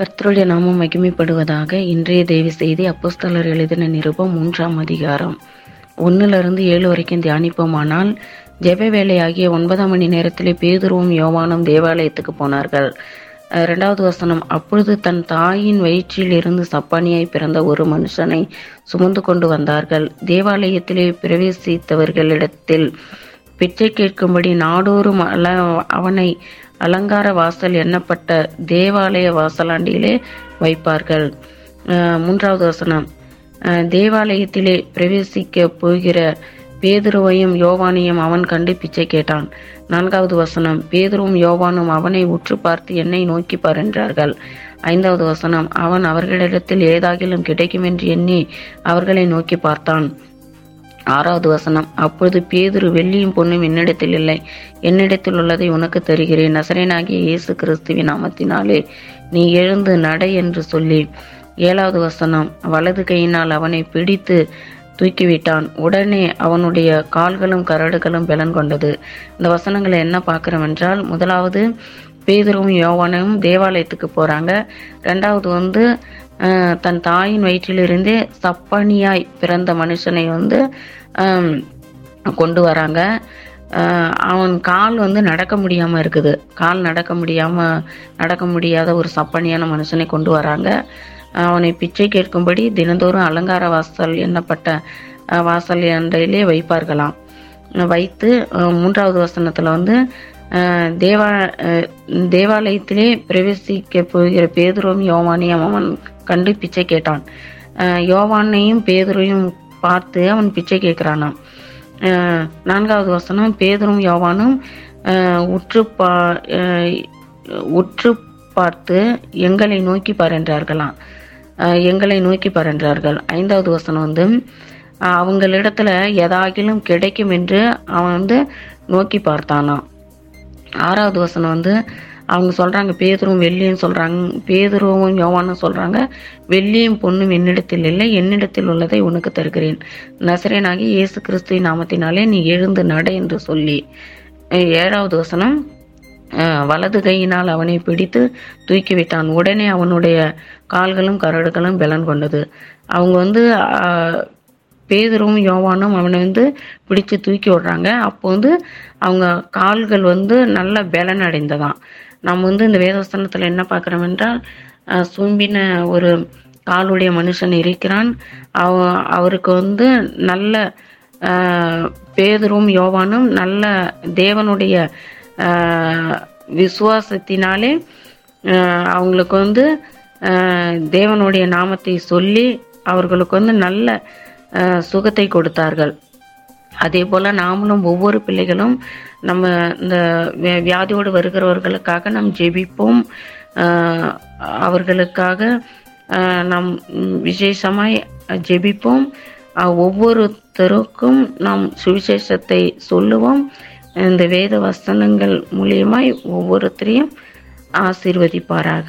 கர்த்தருடைய நாமம் மகிமைப்படுவதாக இன்றைய தேவி செய்தி அப்போஸ்தலர் எழுதின நிருபம் மூன்றாம் அதிகாரம். ஒன்னுல இருந்து ஏழு வரைக்கும் தியானிப்போமானால் ஜெப வேலையாகிய ஒன்பதாம் மணி நேரத்திலே பேதுருவும் யோவானும் தேவாலயத்துக்கு போனார்கள். ரெண்டாவது இரண்டாவது வசனம் அப்பொழுது தன் தாயின் வயிற்றில் இருந்து சப்பானியாய் பிறந்த ஒரு மனுஷனை சுமந்து கொண்டு வந்தார்கள். தேவாலயத்திலே பிரவேசித்தவர்களிடத்தில் பிச்சை கேட்கும்படி நாடோறும் அவனை அலங்கார வாசல் எண்ணப்பட்ட தேவாலய வாசலாண்டியிலே வைப்பார்கள். மூன்றாவது வசனம். தேவாலயத்திலே பிரவேசிக்க போகிற பேதுருவையும் யோவானையும் அவன் கண்டு பிச்சை கேட்டான். நான்காவது வசனம். பேதுருவும் யோவானும் அவனை உற்று பார்த்து என்னை நோக்கி பார் என்றார்கள் ஐந்தாவது வசனம். அவன் அவர்களிடத்தில் ஏதாகிலும் கிடைக்கும் என்று எண்ணி அவர்களை நோக்கி பார்த்தான். ஆறாவது வசனம் அப்பொழுது பேதுரு வெள்ளியும் பொண்ணும் என்னிடத்தில் இல்லை. என்னிடத்தில் உள்ளதை உனக்கு தருகிறேன். நசரேனாகிய இயேசு கிறிஸ்துவின் நாமத்தினாலே நீ எழுந்து நட என்று சொல்லி. ஏழாவது வசனம் வலது கையினால் அவனை பிடித்து தூக்கிவிட்டான். உடனே அவனுடைய கால்களும் கரடுகளும் பலன் கொண்டது. இந்த வசனங்களை என்ன பார்க்கிறோம் என்றால் முதலாவது பேதுருவும் யோவானும் தேவாலயத்துக்கு போறாங்க. ரெண்டாவது வந்து தன் தாயின் வயிற்றிலிருந்தே சப்பனியாய் பிறந்த மனுஷனை வந்து கொண்டு வராங்க. அவன் கால் வந்து நடக்க முடியாம இருக்குது. கால் நடக்க முடியாம நடக்க முடியாத ஒரு சப்பனியான மனுஷனை கொண்டு வராங்க. அவனை பிச்சை கேட்கும்படி தினந்தோறும் அலங்கார வாசல் எண்ணப்பட்ட வாசல் அன்றையிலே வைப்பார்களாம். வைத்து மூன்றாவது வசனத்துல வந்து தேவா தேவாலயத்திலே பிரவேசிக்க போகிற பேதுருவும் யோவானையும் அவன் கண்டு பிச்சை கேட்டான். யோவானையும் பேதுரையும் பார்த்து அவன் பிச்சை கேட்கிறானாம். நான்காவது வசனம் பேதுரும் யோவானும் உற்று பா உற்று பார்த்து எங்களை நோக்கி பார் என்றார்களாம் எங்களை நோக்கி பார் என்றார்கள் ஐந்தாவது வசனம் வந்து அவங்களிடத்துல எதாகிலும் கிடைக்கும் என்று அவன் வந்து நோக்கி பார்த்தானாம். ஆறாவது வசனம் வந்து அவங்க சொல்கிறாங்க பேதரும் வெள்ளியும் சொல்கிறாங்க பேதுருவும் யோவானும் சொல்கிறாங்க வெள்ளியும் பொண்ணும் என்னிடத்தில் இல்லை என்னிடத்தில் உள்ளதை உனக்கு தருகிறேன். நசரேனாகி இயேசு கிறிஸ்துவின் நாமத்தினாலே நீ எழுந்து நட என்று சொல்லி. ஏழாவது வசனம் வலது கையினால் அவனை பிடித்து தூக்கிவிட்டான் உடனே அவனுடைய கால்களும் கரடுகளும் பலன் கொண்டது. அவங்க வந்து பேதரும் யோவானும் அவனை வந்து பிடிச்சு தூக்கி விடுறாங்க. அப்போ வந்து அவங்க கால்கள் வந்து நல்ல பலன் அடைந்ததாம் நம்ம வந்து இந்த வேதவசனத்துல என்ன பார்க்குறோம் என்றால் அஹ், சூம்பின ஒரு காலுடைய மனுஷன் இருக்கிறான். அவ அவருக்கு வந்து நல்ல பேதரும் யோவானும் நல்ல தேவனுடைய விசுவாசத்தினாலே அவங்களுக்கு வந்து தேவனுடைய நாமத்தை சொல்லி அவர்களுக்கு வந்து நல்ல சுகத்தை கொடுத்தார்கள். அதே போல் நாமளும் ஒவ்வொரு பிள்ளைகளும் நம்ம இந்த வியாதியோடு வருகிறவர்களுக்காக நாம் ஜெபிப்போம். அவர்களுக்காக நாம் விசேஷமாய் ஜெபிப்போம். ஒவ்வொருத்தருக்கும் நாம் சுவிசேஷத்தை சொல்லுவோம். இந்த வேத வசனங்கள் மூலியமாய் ஒவ்வொருத்தரையும் ஆசீர்வதிப்பாராக.